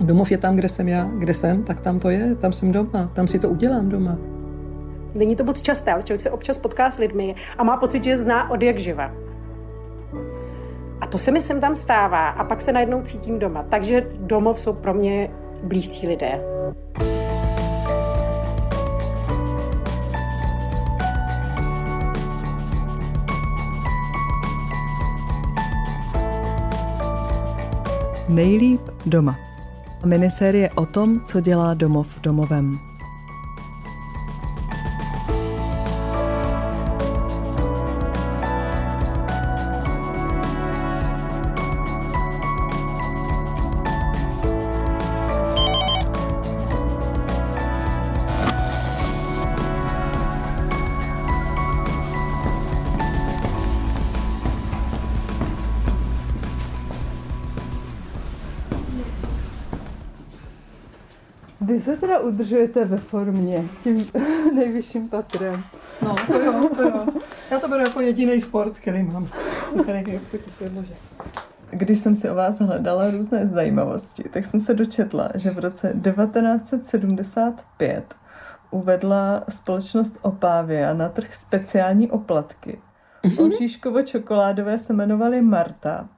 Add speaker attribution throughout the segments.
Speaker 1: Domov je tam, kde jsem já, kde jsem, tak tam to je, tam jsem doma, tam si to udělám doma.
Speaker 2: Není to moc časté, ale člověk se občas potká s lidmi a má pocit, že je zná od jak živa. A to se mi sem tam stává a pak se najednou cítím doma. Takže domov jsou pro mě blízcí lidé.
Speaker 3: Nejlíp doma. Minisérie o tom, co dělá domov domovem. Vy se teda udržujete ve formě tím nejvyšším patrem.
Speaker 1: No, to jo, to jo. Já to beru jako jediný sport, který mám. Který se
Speaker 3: Když jsem si o vás hledala různé zajímavosti, tak jsem se dočetla, že v roce 1975 uvedla společnost Opávia na trh speciální oplatky. Mhm. Oříškovo-čokoládové se jmenovaly Marta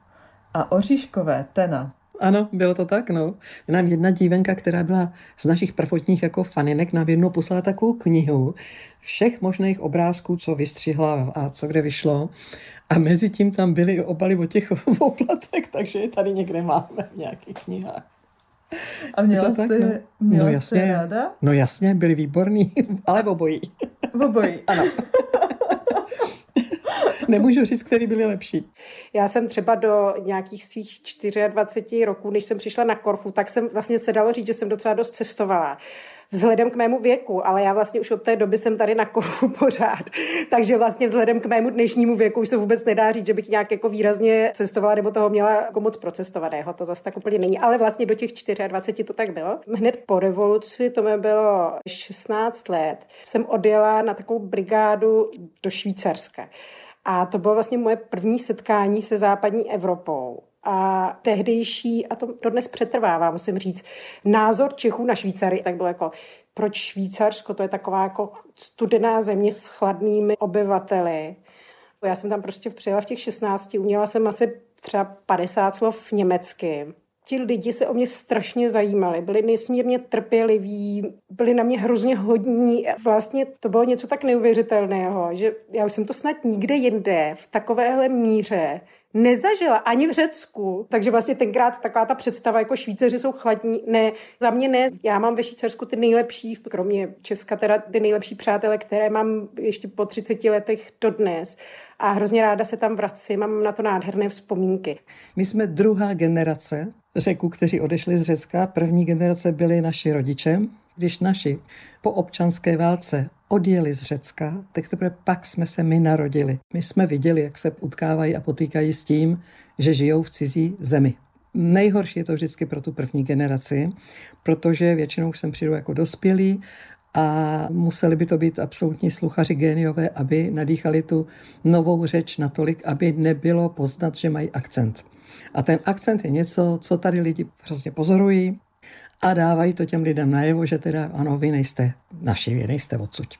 Speaker 3: a oříškové Tena.
Speaker 1: Ano, bylo to tak, no. Nám jedna dívenka, která byla z našich prvotních jako faninek, nám jednou poslala takovou knihu všech možných obrázků, co vystřihla a co kde vyšlo. A mezi tím tam byly obaly o těch oplatek, takže je tady někde máme v nějakých knihách.
Speaker 3: A měla jste, tak, no. měla no, jasně, jste ráda?
Speaker 1: No jasně, byli výborní, ale v obojí.
Speaker 3: V obojí.
Speaker 1: ano. Nemůžu říct, který byly lepší.
Speaker 2: Já jsem třeba do nějakých svých 24 roků, než jsem přišla na Korfu, tak jsem vlastně se dalo říct, že jsem docela dost cestovala vzhledem k mému věku, ale já vlastně už od té doby jsem tady na Korfu pořád. Takže vlastně vzhledem k mému dnešnímu věku už se vůbec nedá říct, že bych nějak jako výrazně cestovala nebo toho měla jako moc procestovaného. To zase tak úplně není. Ale vlastně do těch 24 to tak bylo. Hned po revoluci, to mi bylo 16 let, jsem odjela na takovou brigádu do Švýcarska. A to bylo vlastně moje první setkání se západní Evropou. A tehdejší, a to dodnes přetrvává, musím říct, názor Čechů na Švýcary, tak bylo jako, proč Švýcarsko, to je taková jako studená země s chladnými obyvateli. Já jsem tam prostě přijela v těch 16, uměla jsem asi třeba 50 slov německy ti lidi se o mě strašně zajímali, byli nesmírně trpěliví, byli na mě hrozně hodní. Vlastně to bylo něco tak neuvěřitelného, že já už jsem to snad nikde jinde v takovéhle míře nezažila ani v Řecku. Takže vlastně tenkrát taková ta představa, jako Švýceři jsou chladní, ne, za mě ne. Já mám ve Švýcarsku ty nejlepší, kromě Česka teda ty nejlepší přátele, které mám ještě po 30 letech dodnes a hrozně ráda se tam vracím, mám na to nádherné vzpomínky.
Speaker 1: My jsme druhá generace Řeků, kteří odešli z Řecka. První generace byli naši rodiče. Když naši po občanské válce odjeli z Řecka, tak teprve pak jsme se my narodili. My jsme viděli, jak se utkávají a potýkají s tím, že žijou v cizí zemi. Nejhorší je to vždycky pro tu první generaci, protože většinou už sem přijdu jako dospělí a museli by to být absolutní sluchaři géniové, aby nadýchali tu novou řeč natolik, aby nebylo poznat, že mají akcent. A ten akcent je něco, co tady lidi prostě pozorují a dávají to těm lidem najevo, že teda ano, vy nejste naši, vy nejste odsud.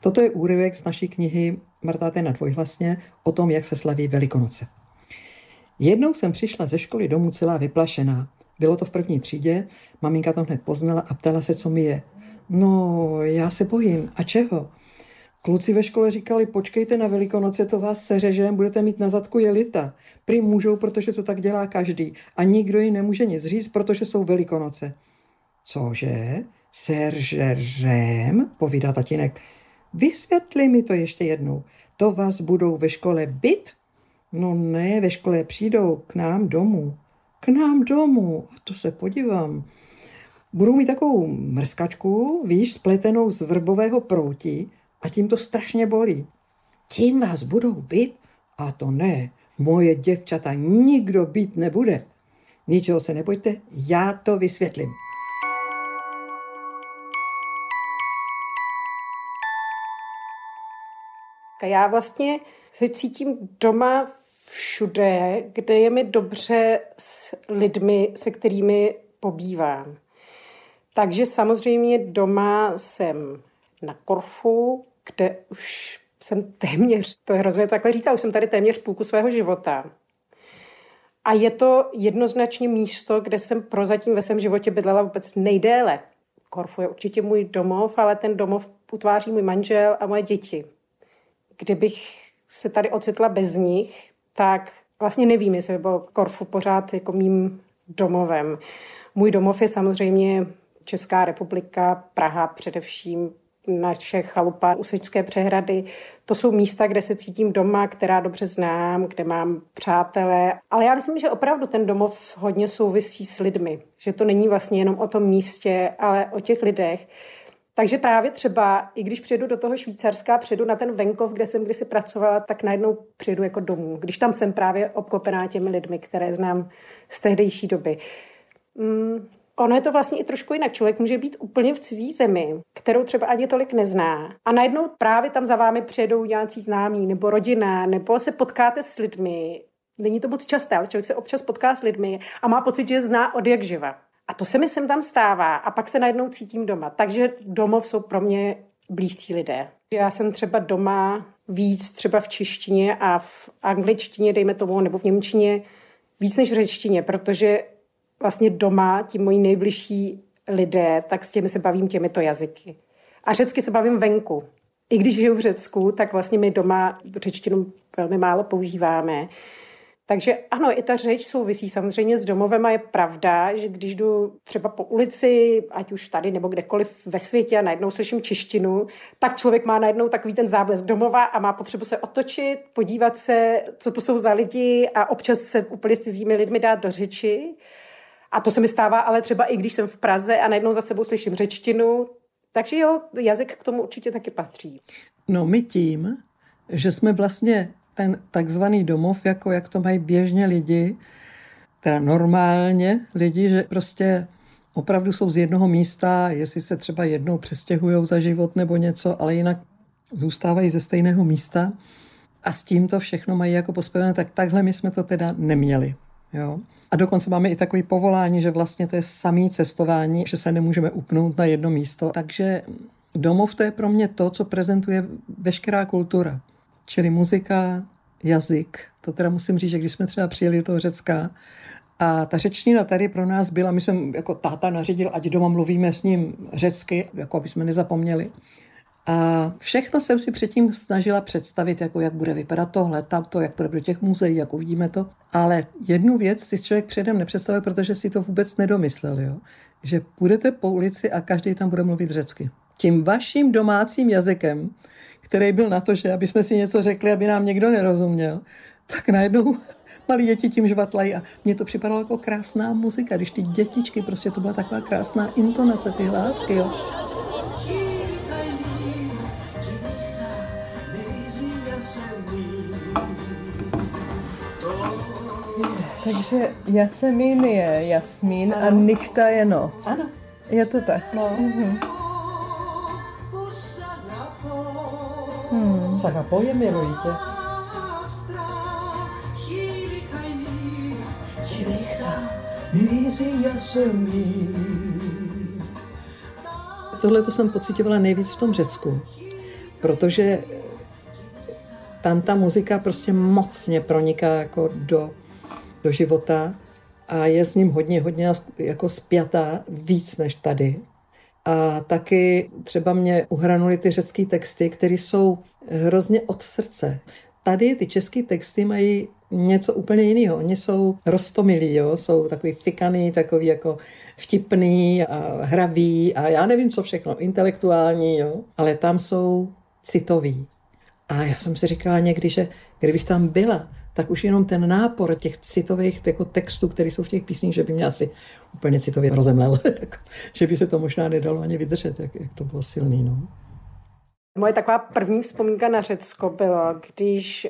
Speaker 1: Toto je úryvek z naší knihy Martáte na dvojhlasně o tom, jak se slaví Velikonoce. Jednou jsem přišla ze školy domů celá vyplašená. Bylo to v první třídě, maminka to hned poznala a ptala se, co mi je. No, já se bojím. A čeho? Kluci ve škole říkali, počkejte na Velikonoce, to vás seřeže, budete mít na zadku jelita. Prý můžou, protože to tak dělá každý. A nikdo ji nemůže nic říct, protože jsou Velikonoce. Cože? Seržeřem? Povídá tatínek. Vysvětli mi to ještě jednou. To vás budou ve škole byt? No ne, ve škole přijdou k nám domů. K nám domů. A to se podívám. Budou mít takovou mrskačku, víš, spletenou z vrbového proutí a tím to strašně bolí. Tím vás budou být? A to ne, moje děvčata nikdo být nebude. Ničeho se nebojte, já to vysvětlím.
Speaker 2: Já vlastně se cítím doma všude, kde je mi dobře s lidmi, se kterými pobývám. Takže samozřejmě doma jsem na Korfu, kde už jsem téměř, to je hrozně takhle říct, už jsem tady téměř půlku svého života. A je to jednoznačně místo, kde jsem prozatím ve svém životě bydlela vůbec nejdéle. Korfu je určitě můj domov, ale ten domov utváří můj manžel a moje děti. Kdybych se tady ocitla bez nich, tak vlastně nevím, jestli by byl Korfu pořád jako mým domovem. Můj domov je samozřejmě Česká republika, Praha především, naše chalupa Usičské přehrady. To jsou místa, kde se cítím doma, která dobře znám, kde mám přátelé. Ale já myslím, že opravdu ten domov hodně souvisí s lidmi. Že to není vlastně jenom o tom místě, ale o těch lidech. Takže právě třeba, i když přijedu do toho Švýcarska, přijedu na ten venkov, kde jsem kdysi pracovala, tak najednou přijedu jako domů. Když tam jsem právě obklopená těmi lidmi, které znám z tehdejší doby. Mm, ono je to vlastně i trošku jinak. Člověk může být úplně v cizí zemi, kterou třeba ani tolik nezná. A najednou právě tam za vámi přijedou nějací známí nebo rodina, nebo se potkáte s lidmi. Není to moc časté, ale člověk se občas potká s lidmi a má pocit, že je zná od jak živa. A to se mi sem tam stává a pak se najednou cítím doma. Takže domov jsou pro mě blízcí lidé. Já jsem třeba doma víc třeba v češtině a v angličtině, dejme tomu, nebo v němčině, víc než v řečtině, protože vlastně doma, ti moji nejbližší lidé, tak s těmi se bavím těmito jazyky. A řecky se bavím venku. I když žiju v Řecku, tak vlastně my doma řečtinu velmi málo používáme. Takže ano, i ta řeč souvisí samozřejmě s domovem a je pravda, že když jdu třeba po ulici, ať už tady nebo kdekoliv ve světě a najednou slyším češtinu, tak člověk má najednou takový ten záblesk domova a má potřebu se otočit, podívat se, co to jsou za lidi a občas se úplně s cizími lidmi dát do řeči. A to se mi stává ale třeba i když jsem v Praze a najednou za sebou slyším řečtinu. Takže jo, jazyk k tomu určitě taky patří.
Speaker 1: No my tím, že jsme vlastně ten takzvaný domov, jako jak to mají běžně lidi, teda normálně lidi, že prostě opravdu jsou z jednoho místa, jestli se třeba jednou přestěhují za život nebo něco, ale jinak zůstávají ze stejného místa a s tím to všechno mají jako pospevené, tak takhle my jsme to teda neměli. Jo? A dokonce máme i takový povolání, že vlastně to je samý cestování, že se nemůžeme upnout na jedno místo. Takže domov to je pro mě to, co prezentuje veškerá kultura. Čili muzika, jazyk. To teda musím říct, že když jsme třeba přijeli do toho Řecka, a ta řečtina tady pro nás byla, my jsem jako táta nařídil, ať doma mluvíme s ním řecky, jako aby jsme nezapomněli. A všechno jsem si předtím snažila představit, jako jak bude vypadat tohle, tamto, jak bude do těch muzeí, jak uvidíme to. Ale jednu věc si člověk předem nepředstavuje, protože si to vůbec nedomyslel, jo? že půjdete po ulici a každý tam bude mluvit řecky. Tím vaším domácím jazykem, který byl na to, že aby jsme si něco řekli, aby nám někdo nerozuměl, tak najednou malí děti tím žvatlají a mně to připadalo jako krásná muzika, když ty dětičky, prostě to byla taková krásná intonace, ty hlásky, jo.
Speaker 3: Takže Jasemín je Jasmín ano. a Nichta je noc.
Speaker 1: Ano.
Speaker 3: Je to tak?
Speaker 1: No. Mm-hmm. Hmm. Sagapo je milujte. Tohle to jsem pocitovala nejvíc v tom Řecku, protože tam ta muzika prostě mocně proniká jako do do života a je s ním hodně, hodně jako spjatá víc než tady. A taky třeba mě uhranuly ty řecké texty, které jsou hrozně od srdce. Tady ty české texty mají něco úplně jiného. Oni jsou rostomilí, jo? jsou takový fikaný, takový jako vtipný a hravý a já nevím, co všechno, intelektuální, jo? ale tam jsou citoví. A já jsem si říkala někdy, že kdybych tam byla, tak už jenom ten nápor těch citových jako textů, které jsou v těch písních, že by mě asi úplně citově rozemlel. Jako, že by se to možná nedalo ani vydržet, jak, jak to bylo silný. No.
Speaker 2: Moje taková první vzpomínka na Řecko bylo, když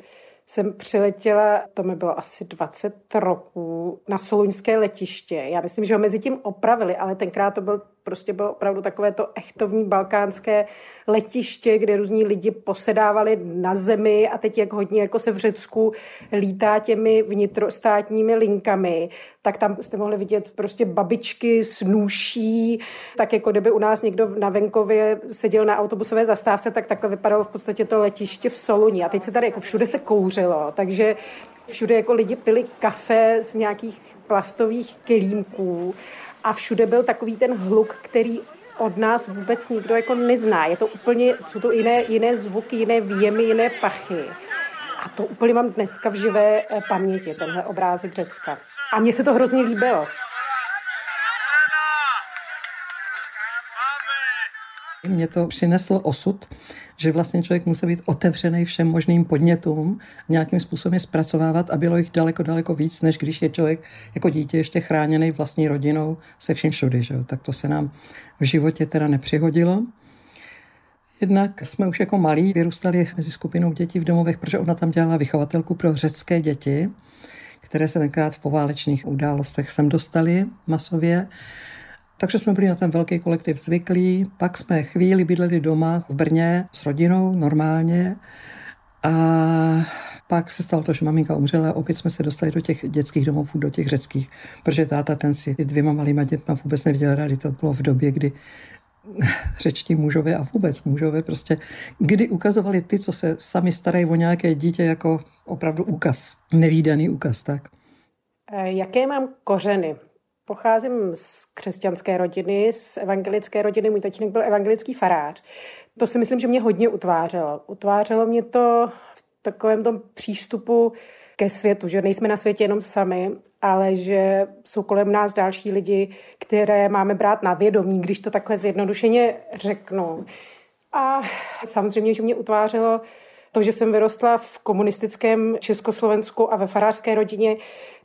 Speaker 2: jsem přiletěla, to mi bylo asi 20 roků, na Soluňské letiště. Já myslím, že ho mezi tím opravili, ale tenkrát to byl prostě bylo opravdu takové to echtovní balkánské letiště, kde různí lidi posedávali na zemi a teď jak hodně jako se v Řecku lítá těmi vnitrostátními linkami, tak tam jste mohli vidět prostě babičky s nůší, tak jako kdyby u nás někdo na venkově seděl na autobusové zastávce, tak takhle vypadalo v podstatě to letiště v Soluni. A teď se tady jako všude se kouřilo, takže všude jako lidi pili kafe z nějakých plastových kelímků a všude byl takový ten hluk, který od nás vůbec nikdo jako nezná. Je to úplně, jsou to jiné, jiné zvuky, jiné výjemy, jiné pachy. A to úplně mám dneska v živé eh, paměti, tenhle obrázek Řecka. A mně se to hrozně líbilo.
Speaker 1: Mě to přinesl osud, že vlastně člověk musí být otevřený všem možným podnětům, nějakým způsobem je zpracovávat a bylo jich daleko, daleko víc, než když je člověk jako dítě ještě chráněný vlastní rodinou se vším všudy. Že? Tak to se nám v životě teda nepřihodilo. Jednak jsme už jako malí vyrůstali mezi skupinou dětí v domovech, protože ona tam dělala vychovatelku pro řecké děti, které se tenkrát v poválečných událostech sem dostali masově. Takže jsme byli na ten velký kolektiv zvyklí. Pak jsme chvíli bydleli doma v Brně s rodinou normálně. A pak se stalo to, že maminka umřela a opět jsme se dostali do těch dětských domovů, do těch řeckých, protože táta ten si s dvěma malýma dětma vůbec neviděl rádi. To bylo v době, kdy řečtí mužové a vůbec mužové prostě, kdy ukazovali ty, co se sami starají o nějaké dítě jako opravdu úkaz, nevýdaný úkaz, tak.
Speaker 2: E, jaké mám kořeny? Pocházím z křesťanské rodiny, z evangelické rodiny. Můj tatínek byl evangelický farář. To si myslím, že mě hodně utvářelo. Utvářelo mě to v takovém tom přístupu ke světu, že nejsme na světě jenom sami, ale že jsou kolem nás další lidi, které máme brát na vědomí, když to takhle zjednodušeně řeknu. A samozřejmě, že mě utvářelo to, že jsem vyrostla v komunistickém Československu a ve farářské rodině,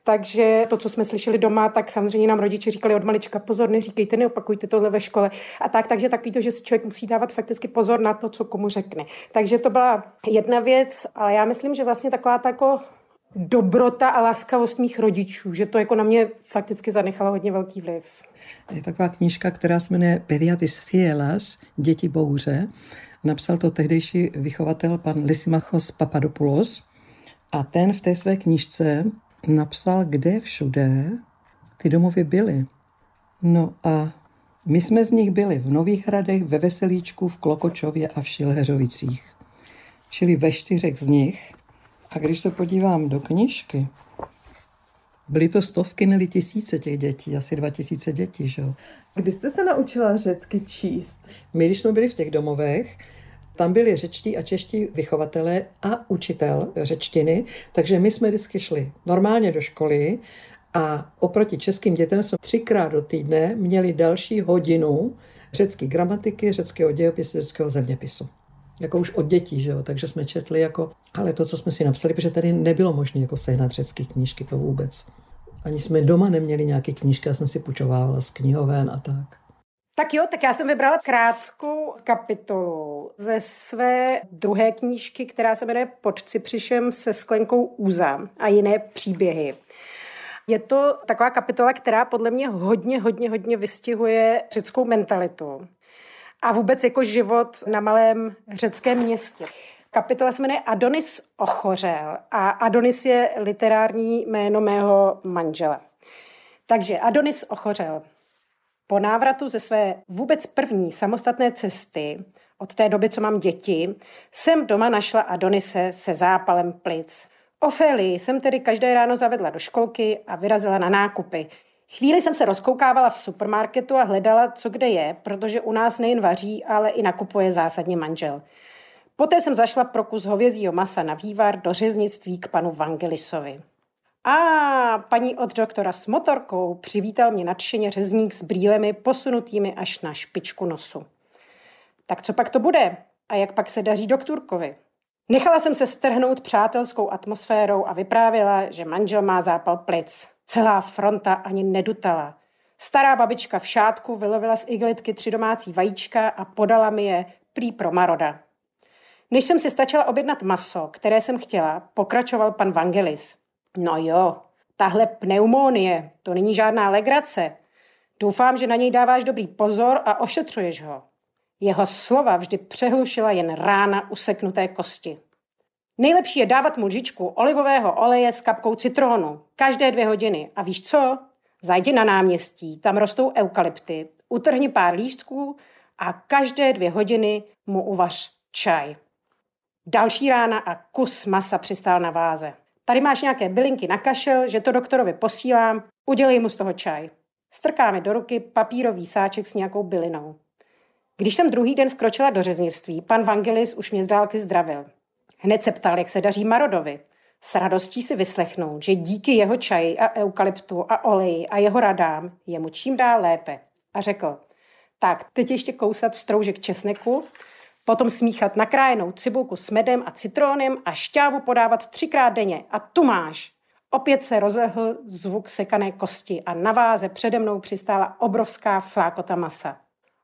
Speaker 2: takže to, co jsme slyšeli doma, tak samozřejmě nám rodiče říkali od malička, pozor, neříkejte, neopakujte tohle ve škole. A tak, takže takový to, že si člověk musí dávat fakticky pozor na to, co komu řekne. Takže to byla jedna věc, ale já myslím, že vlastně taková ta jako dobrota a laskavost mých rodičů, že to jako na mě fakticky zanechalo hodně velký vliv.
Speaker 1: Je taková knížka, která se jmenuje Pediatis Thielas, Děti bouře. Napsal to tehdejší vychovatel pan Lysimachos Papadopoulos. A ten v té své knížce napsal, kde všude ty domovy byly. No a my jsme z nich byli v Nových Hradech, ve Veselíčku, v Klokočově a v Šilheřovicích. Čili ve čtyřech z nich. A když se podívám do knižky, byly to stovky, neli tisíce těch dětí, asi dva tisíce dětí, že jo.
Speaker 3: Kdy jste se naučila řecky číst?
Speaker 1: My, když jsme byli v těch domovech, tam byli řečtí a čeští vychovatelé a učitel řečtiny, takže my jsme vždycky šli normálně do školy a oproti českým dětem jsme třikrát do týdne měli další hodinu řecké gramatiky, řeckého dějopisu, řeckého zeměpisu. Jako už od dětí, že jo? takže jsme četli jako, ale to, co jsme si napsali, protože tady nebylo možné jako sehnat řecké knížky, to vůbec. Ani jsme doma neměli nějaké knížky, já jsem si půjčovala z knihoven a tak.
Speaker 2: Tak jo, tak já jsem vybrala krátkou kapitolu ze své druhé knížky, která se jmenuje Pod Cipřišem se sklenkou úza a jiné příběhy. Je to taková kapitola, která podle mě hodně, hodně, hodně vystihuje řeckou mentalitu a vůbec jako život na malém řeckém městě. Kapitola se jmenuje Adonis ochořel a Adonis je literární jméno mého manžela. Takže Adonis ochořel. Po návratu ze své vůbec první samostatné cesty, od té doby, co mám děti, jsem doma našla Adonise se zápalem plic. Ofélii jsem tedy každé ráno zavedla do školky a vyrazila na nákupy. Chvíli jsem se rozkoukávala v supermarketu a hledala, co kde je, protože u nás nejen vaří, ale i nakupuje zásadně manžel. Poté jsem zašla pro kus hovězího masa na vývar do řeznictví k panu Vangelisovi. A paní od doktora s motorkou přivítal mě nadšeně řezník s brýlemi posunutými až na špičku nosu. Tak co pak to bude? A jak pak se daří doktorkovi? Nechala jsem se strhnout přátelskou atmosférou a vyprávěla, že manžel má zápal plic. Celá fronta ani nedutala. Stará babička v šátku vylovila z iglitky tři domácí vajíčka a podala mi je prý pro Maroda. Než jsem si stačila objednat maso, které jsem chtěla, pokračoval pan Vangelis. No jo, tahle pneumonie, to není žádná legrace. Doufám, že na něj dáváš dobrý pozor a ošetřuješ ho. Jeho slova vždy přehlušila jen rána useknuté kosti. Nejlepší je dávat mu lžičku olivového oleje s kapkou citronu. Každé dvě hodiny. A víš co? Zajdi na náměstí, tam rostou eukalypty. Utrhni pár lístků a každé dvě hodiny mu uvař čaj. Další rána a kus masa přistál na váze. Tady máš nějaké bylinky na kašel, že to doktorovi posílám, udělej mu z toho čaj. Strká mi do ruky papírový sáček s nějakou bylinou. Když jsem druhý den vkročila do řeznictví, pan Vangelis už mě z dálky zdravil. Hned se ptal, jak se daří Marodovi. S radostí si vyslechnout, že díky jeho čaji a eukalyptu a oleji a jeho radám je mu čím dál lépe. A řekl, tak teď ještě kousat stroužek česneku, potom smíchat nakrájenou cibulku s medem a citrónem a šťávu podávat třikrát denně. A tu máš. Opět se rozehl zvuk sekané kosti a na váze přede mnou přistála obrovská flákota masa.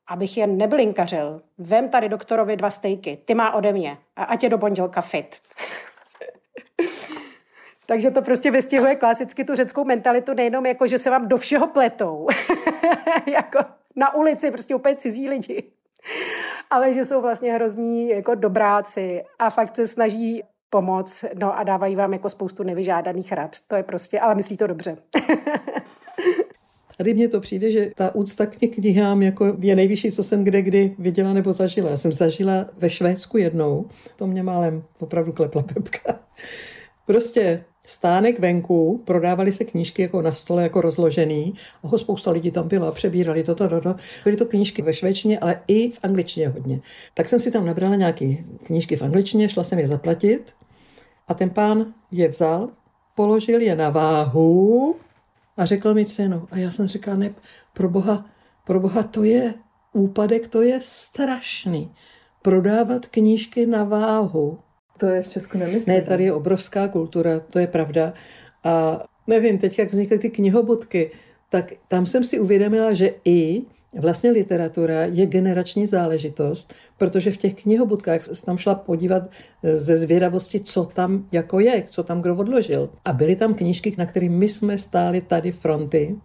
Speaker 2: Abych jen neblinkařil, vem tady doktorovi dva stejky, ty má ode mě a ať je do pondělka fit. Takže to prostě vystihuje klasicky tu řeckou mentalitu, nejenom jako, že se vám do všeho pletou, jako na ulici prostě úplně cizí lidi, ale že jsou vlastně hrozní jako dobráci a fakt se snaží pomoct, no a dávají vám jako spoustu nevyžádaných rad. To je prostě, ale myslí to dobře.
Speaker 1: Tady mně to přijde, že ta úcta k knihám jako je nejvyšší, co jsem kde kdy viděla nebo zažila. Já jsem zažila ve Švédsku jednou, to mě málem opravdu klepla pepka. Prostě stánek venku, prodávali se knížky jako na stole, jako rozložený. Oho, spousta lidí tam byla, přebírali toto, toto. Byly to knížky ve švédštině, ale i v angličtině hodně. Tak jsem si tam nabrala nějaké knížky v angličtině, šla jsem je zaplatit a ten pán je vzal, položil je na váhu a řekl mi cenu. A já jsem říkal, ne, pro boha, pro boha to je úpadek, to je strašný. Prodávat knížky na váhu.
Speaker 3: To je v Česku nemyslím.
Speaker 1: Ne, tady je obrovská kultura, to je pravda. A nevím, teď jak vznikly ty knihobotky, tak tam jsem si uvědomila, že i vlastně literatura je generační záležitost, protože v těch knihobudkách se tam šla podívat ze zvědavosti, co tam jako je, co tam kdo odložil. A byly tam knížky, na kterých my jsme stáli tady fronty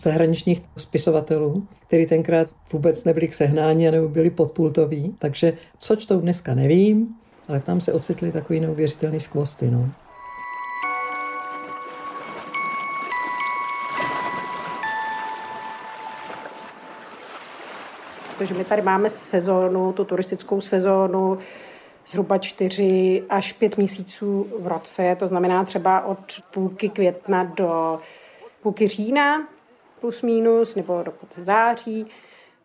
Speaker 1: zahraničních spisovatelů, který tenkrát vůbec nebyli k sehnání nebo byli podpultoví. Takže co čtou dneska nevím, ale tam se ocitly takový neuvěřitelný skvosty. No.
Speaker 2: protože my tady máme sezónu, tu turistickou sezónu, zhruba čtyři až pět měsíců v roce, to znamená třeba od půlky května do půlky října plus minus, nebo do konce září.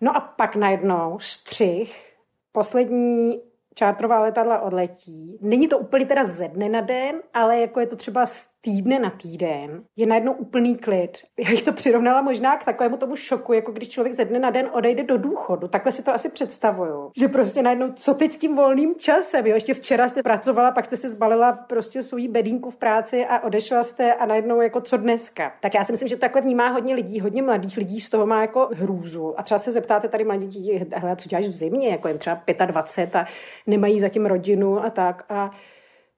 Speaker 2: No a pak najednou střih, poslední čártrová letadla odletí. Není to úplně teda ze dne na den, ale jako je to třeba týdne na týden. Je najednou úplný klid. Já bych to přirovnala možná k takovému tomu šoku, jako když člověk ze dne na den odejde do důchodu. Takhle si to asi představuju. Že prostě najednou, co teď s tím volným časem? Jo? Ještě včera jste pracovala, pak jste si zbalila prostě svůj bedínku v práci a odešla jste a najednou jako co dneska. Tak já si myslím, že to takhle vnímá hodně lidí, hodně mladých lidí z toho má jako hrůzu. A třeba se zeptáte tady mladí hele, co děláš v zimě, jako jim třeba 25 a nemají zatím rodinu a tak. A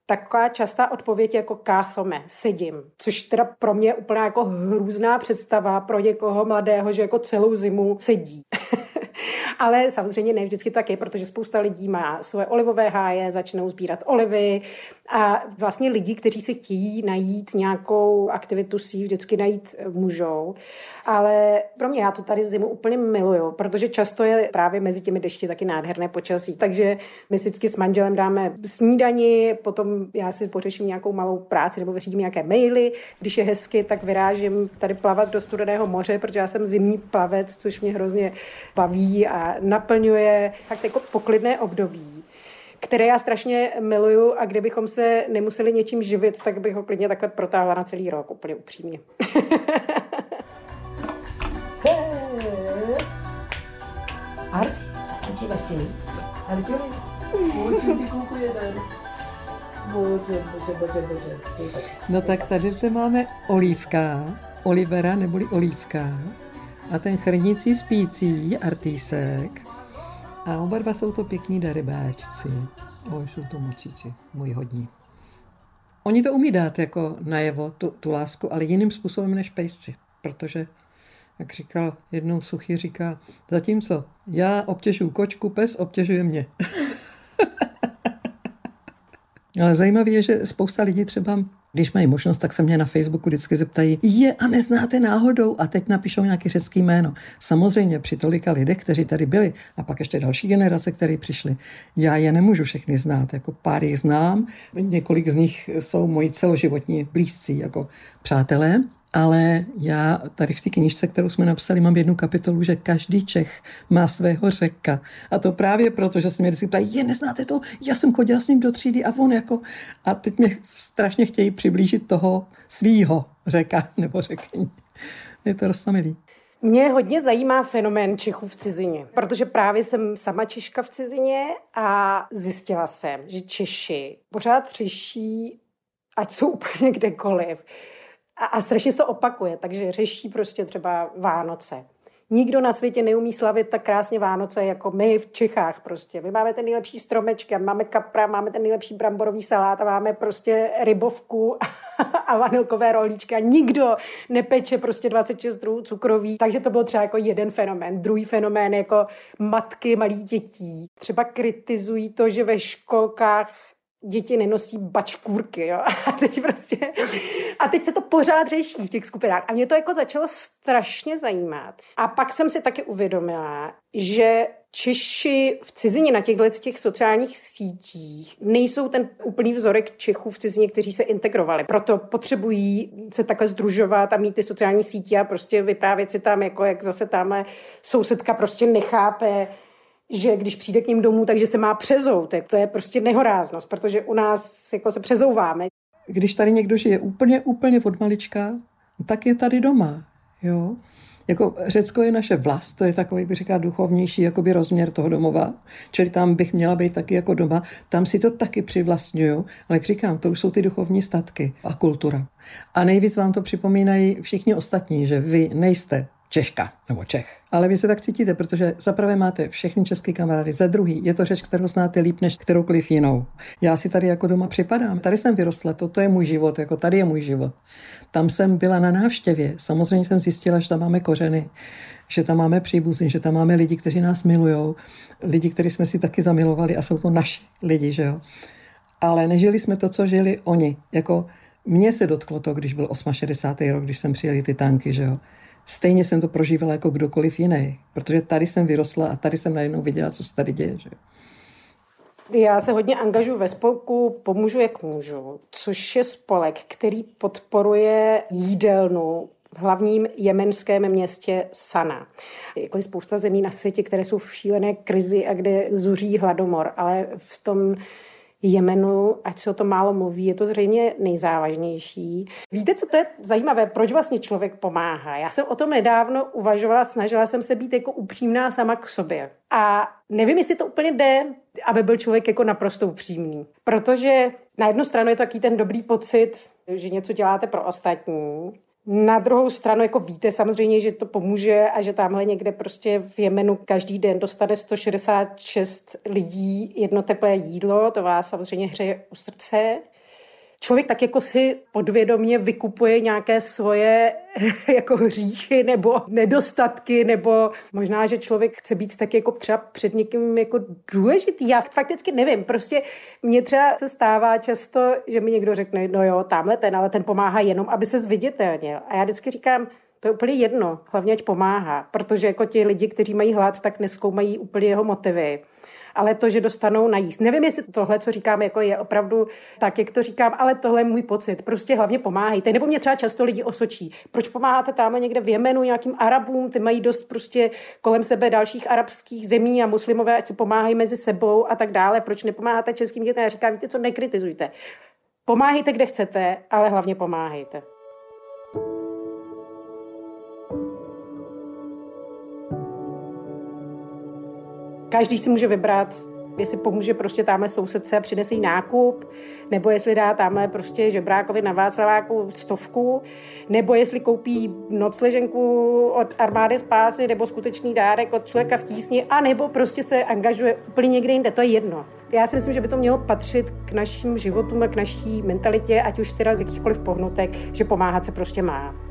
Speaker 2: taková častá odpověď jako káthome, sedím. Což teda pro mě je úplně jako hrůzná představa pro někoho mladého, že jako celou zimu sedí. Ale samozřejmě ne vždycky tak je, protože spousta lidí má svoje olivové háje, začnou sbírat olivy a vlastně lidi, kteří si chtějí najít nějakou aktivitu, si vždycky najít můžou ale pro mě já to tady zimu úplně miluju, protože často je právě mezi těmi dešti taky nádherné počasí. Takže my vždycky s manželem dáme snídani, potom já si pořeším nějakou malou práci nebo vyřídím nějaké maily. Když je hezky, tak vyrážím tady plavat do studeného moře, protože já jsem zimní plavec, což mě hrozně baví a naplňuje fakt jako poklidné období které já strašně miluju a kdybychom se nemuseli něčím živit, tak bych ho klidně takhle protáhla na celý rok, úplně upřímně.
Speaker 1: Art, zatočíme si. No tak tady zde máme olívka, Olivera neboli olívka a ten chrnící spící artísek. A oba dva jsou to pěkní darybáčci. Oj, jsou to močiči, můj hodní. Oni to umí dát jako najevo, tu, tu lásku, ale jiným způsobem než pejsci, protože Jak říkal jednou suchý, říká, zatímco já obtěžuju kočku, pes obtěžuje mě. Ale zajímavé je, že spousta lidí třeba když mají možnost, tak se mě na Facebooku vždycky zeptají, je a neznáte náhodou a teď napíšou nějaký řecký jméno. Samozřejmě při tolika lidech, kteří tady byli a pak ještě další generace, které přišly. Já je nemůžu všechny znát, jako pár jich znám, několik z nich jsou moji celoživotní blízcí jako přátelé, ale já tady v té knižce, kterou jsme napsali, mám jednu kapitolu, že každý Čech má svého řeka. A to právě proto, že se mě vždycky ptají, je, neznáte to? Já jsem chodila s ním do třídy a on jako... A teď mě strašně chtějí přiblížit toho svýho řeka nebo řeky. Je to rostomilý.
Speaker 2: Mě hodně zajímá fenomén Čechů v cizině, protože právě jsem sama Češka v cizině a zjistila jsem, že Češi pořád řeší, ať jsou úplně kdekoliv, a, a strašně se to opakuje, takže řeší prostě třeba Vánoce. Nikdo na světě neumí slavit tak krásně Vánoce jako my v Čechách prostě. My máme ten nejlepší stromečky, máme kapra, máme ten nejlepší bramborový salát a máme prostě rybovku a vanilkové rohlíčky a nikdo nepeče prostě 26 druhů cukroví. Takže to byl třeba jako jeden fenomén. Druhý fenomén jako matky malých dětí. Třeba kritizují to, že ve školkách děti nenosí bačkůrky, jo. A teď prostě, a teď se to pořád řeší v těch skupinách. A mě to jako začalo strašně zajímat. A pak jsem si taky uvědomila, že Češi v cizině na těchto těch sociálních sítích nejsou ten úplný vzorek Čechů v cizině, kteří se integrovali. Proto potřebují se takhle združovat a mít ty sociální sítě a prostě vyprávět si tam, jako jak zase tamhle sousedka prostě nechápe, že když přijde k ním domů, takže se má přezout. To je prostě nehoráznost, protože u nás jako se přezouváme.
Speaker 1: Když tady někdo žije úplně, úplně od malička, tak je tady doma. Jo? Jako Řecko je naše vlast, to je takový, bych říkal, duchovnější jakoby rozměr toho domova, čili tam bych měla být taky jako doma. Tam si to taky přivlastňuju, ale jak říkám, to už jsou ty duchovní statky a kultura. A nejvíc vám to připomínají všichni ostatní, že vy nejste Češka nebo Čech. Ale vy se tak cítíte, protože za prvé máte všechny české kamarády, za druhý je to řeč, kterou znáte líp než kteroukoliv jinou. Já si tady jako doma připadám, tady jsem vyrostla, toto je můj život, jako tady je můj život. Tam jsem byla na návštěvě, samozřejmě jsem zjistila, že tam máme kořeny, že tam máme příbuzny, že tam máme lidi, kteří nás milují, lidi, kteří jsme si taky zamilovali a jsou to naši lidi, že jo. Ale nežili jsme to, co žili oni. Jako mně se dotklo to, když byl 68. rok, když jsem přijeli ty tanky, že jo stejně jsem to prožívala jako kdokoliv jiný, protože tady jsem vyrostla a tady jsem najednou viděla, co se tady děje. Že?
Speaker 2: Já se hodně angažuji ve spolku Pomůžu, jak můžu, což je spolek, který podporuje jídelnu v hlavním jemenském městě Sana. Jako je spousta zemí na světě, které jsou v šílené krizi a kde zuří hladomor, ale v tom Jemenu, ať se o tom málo mluví, je to zřejmě nejzávažnější. Víte, co to je zajímavé? Proč vlastně člověk pomáhá? Já jsem o tom nedávno uvažovala, snažila jsem se být jako upřímná sama k sobě. A nevím, jestli to úplně jde, aby byl člověk jako naprosto upřímný. Protože na jednu stranu je to takový ten dobrý pocit, že něco děláte pro ostatní, na druhou stranu, jako víte samozřejmě, že to pomůže a že tamhle někde prostě v Jemenu každý den dostane 166 lidí jedno teplé jídlo, to vás samozřejmě hřeje u srdce člověk tak jako si podvědomě vykupuje nějaké svoje jako hříchy nebo nedostatky, nebo možná, že člověk chce být tak jako třeba před někým jako důležitý. Já fakticky nevím. Prostě mně třeba se stává často, že mi někdo řekne, no jo, tamhle ten, ale ten pomáhá jenom, aby se zviditelnil. A já vždycky říkám, to je úplně jedno, hlavně ať pomáhá, protože jako ti lidi, kteří mají hlad, tak neskoumají úplně jeho motivy ale to, že dostanou najíst. Nevím, jestli tohle, co říkám, jako je opravdu tak, jak to říkám, ale tohle je můj pocit. Prostě hlavně pomáhejte. Nebo mě třeba často lidi osočí. Proč pomáháte tam někde v Jemenu nějakým Arabům? Ty mají dost prostě kolem sebe dalších arabských zemí a muslimové, ať se pomáhají mezi sebou a tak dále. Proč nepomáháte českým dětem? Já říkám, víte co, nekritizujte. Pomáhejte, kde chcete, ale hlavně pomáhejte. Každý si může vybrat, jestli pomůže prostě tamhle sousedce a přinese jí nákup, nebo jestli dá tamhle prostě žebrákovi na Václaváku stovku, nebo jestli koupí nocleženku od armády spásy, nebo skutečný dárek od člověka v tísni, a nebo prostě se angažuje úplně někde jinde, to je jedno. Já si myslím, že by to mělo patřit k našim životům a k naší mentalitě, ať už teda z jakýchkoliv pohnutek, že pomáhat se prostě má.